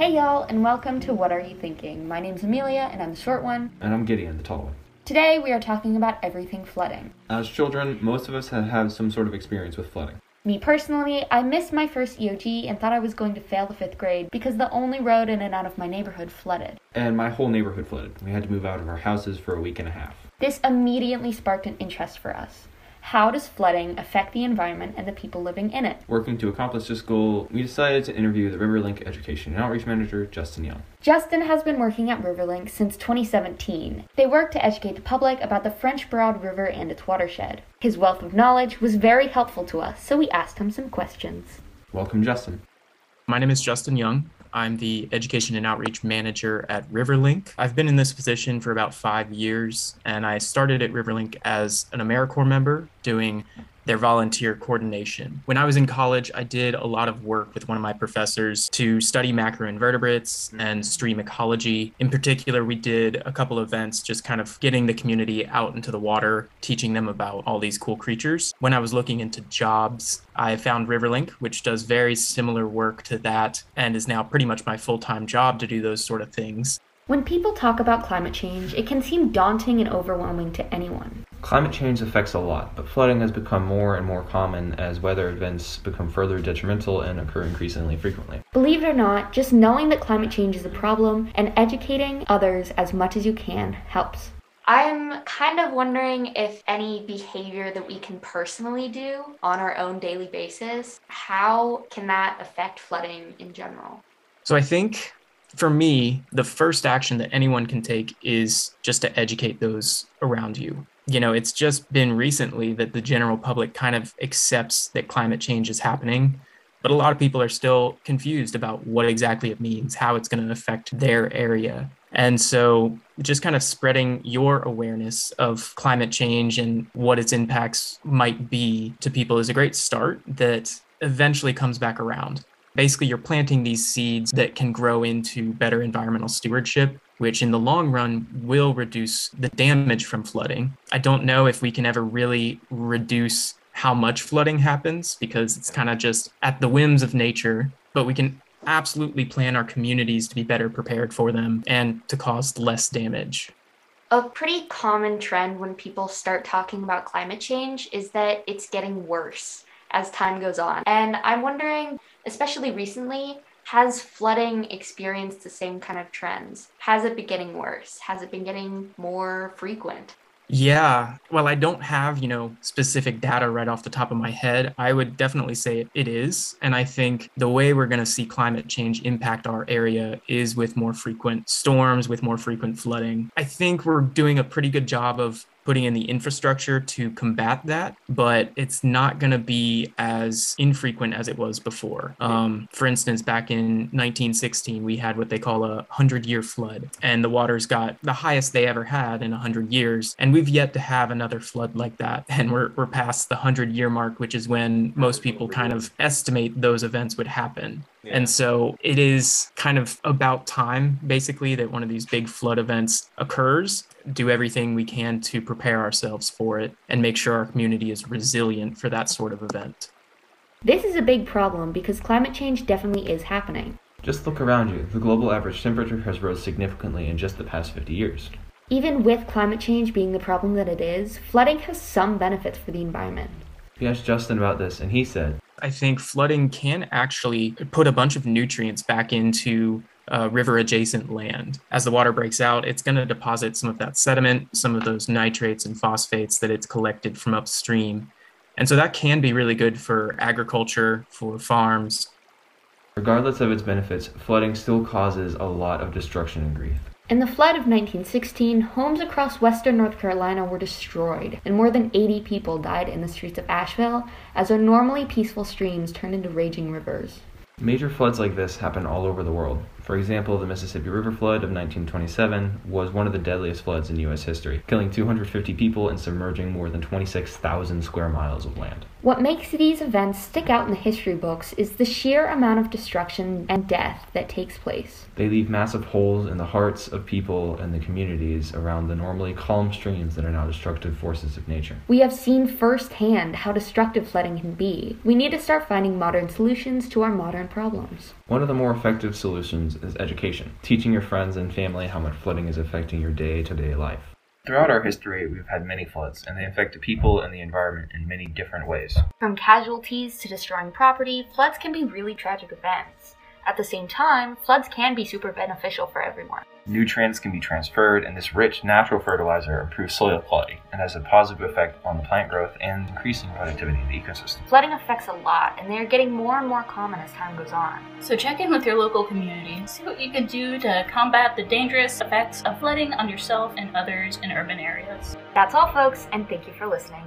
Hey y'all, and welcome to What Are You Thinking? My name's Amelia, and I'm the short one. And I'm Gideon, the tall one. Today we are talking about everything flooding. As children, most of us have had some sort of experience with flooding. Me personally, I missed my first EOG and thought I was going to fail the fifth grade because the only road in and out of my neighborhood flooded. And my whole neighborhood flooded. We had to move out of our houses for a week and a half. This immediately sparked an interest for us. How does flooding affect the environment and the people living in it? Working to accomplish this goal, we decided to interview the Riverlink Education and Outreach Manager, Justin Young. Justin has been working at Riverlink since 2017. They work to educate the public about the French Broad River and its watershed. His wealth of knowledge was very helpful to us, so we asked him some questions. Welcome, Justin. My name is Justin Young. I'm the Education and Outreach Manager at Riverlink. I've been in this position for about five years, and I started at Riverlink as an AmeriCorps member doing their volunteer coordination. When I was in college, I did a lot of work with one of my professors to study macroinvertebrates and stream ecology. In particular, we did a couple events just kind of getting the community out into the water, teaching them about all these cool creatures. When I was looking into jobs, I found Riverlink, which does very similar work to that and is now pretty much my full time job to do those sort of things. When people talk about climate change, it can seem daunting and overwhelming to anyone. Climate change affects a lot, but flooding has become more and more common as weather events become further detrimental and occur increasingly frequently. Believe it or not, just knowing that climate change is a problem and educating others as much as you can helps. I'm kind of wondering if any behavior that we can personally do on our own daily basis, how can that affect flooding in general? So I think for me, the first action that anyone can take is just to educate those around you. You know, it's just been recently that the general public kind of accepts that climate change is happening, but a lot of people are still confused about what exactly it means, how it's going to affect their area. And so, just kind of spreading your awareness of climate change and what its impacts might be to people is a great start that eventually comes back around. Basically, you're planting these seeds that can grow into better environmental stewardship, which in the long run will reduce the damage from flooding. I don't know if we can ever really reduce how much flooding happens because it's kind of just at the whims of nature, but we can absolutely plan our communities to be better prepared for them and to cause less damage. A pretty common trend when people start talking about climate change is that it's getting worse as time goes on. And I'm wondering, especially recently, has flooding experienced the same kind of trends? Has it been getting worse? Has it been getting more frequent? Yeah. Well, I don't have, you know, specific data right off the top of my head. I would definitely say it is. And I think the way we're going to see climate change impact our area is with more frequent storms, with more frequent flooding. I think we're doing a pretty good job of putting in the infrastructure to combat that, but it's not going to be as infrequent as it was before. Um, for instance, back in 1916, we had what they call a 100 year flood, and the waters got the highest they ever had in 100 years. And we've yet to have another flood like that. And we're, we're past the 100 year mark, which is when most people kind of estimate those events would happen. Yeah. And so it is kind of about time, basically, that one of these big flood events occurs. Do everything we can to prepare ourselves for it and make sure our community is resilient for that sort of event. This is a big problem because climate change definitely is happening. Just look around you. The global average temperature has rose significantly in just the past 50 years. Even with climate change being the problem that it is, flooding has some benefits for the environment. We asked Justin about this, and he said I think flooding can actually put a bunch of nutrients back into uh, river adjacent land. As the water breaks out, it's going to deposit some of that sediment, some of those nitrates and phosphates that it's collected from upstream. And so that can be really good for agriculture, for farms. Regardless of its benefits, flooding still causes a lot of destruction and grief. In the flood of 1916, homes across western North Carolina were destroyed, and more than 80 people died in the streets of Asheville as their normally peaceful streams turned into raging rivers. Major floods like this happen all over the world. For example, the Mississippi River flood of 1927 was one of the deadliest floods in U.S. history, killing 250 people and submerging more than 26,000 square miles of land. What makes these events stick out in the history books is the sheer amount of destruction and death that takes place. They leave massive holes in the hearts of people and the communities around the normally calm streams that are now destructive forces of nature. We have seen firsthand how destructive flooding can be. We need to start finding modern solutions to our modern problems. One of the more effective solutions is education, teaching your friends and family how much flooding is affecting your day to day life. Throughout our history, we've had many floods, and they affect the people and the environment in many different ways. From casualties to destroying property, floods can be really tragic events. At the same time, floods can be super beneficial for everyone. Nutrients can be transferred, and this rich natural fertilizer improves soil quality and has a positive effect on plant growth and increasing productivity of the ecosystem. Flooding affects a lot, and they are getting more and more common as time goes on. So check in with your local community. See what you can do to combat the dangerous effects of flooding on yourself and others in urban areas. That's all, folks, and thank you for listening.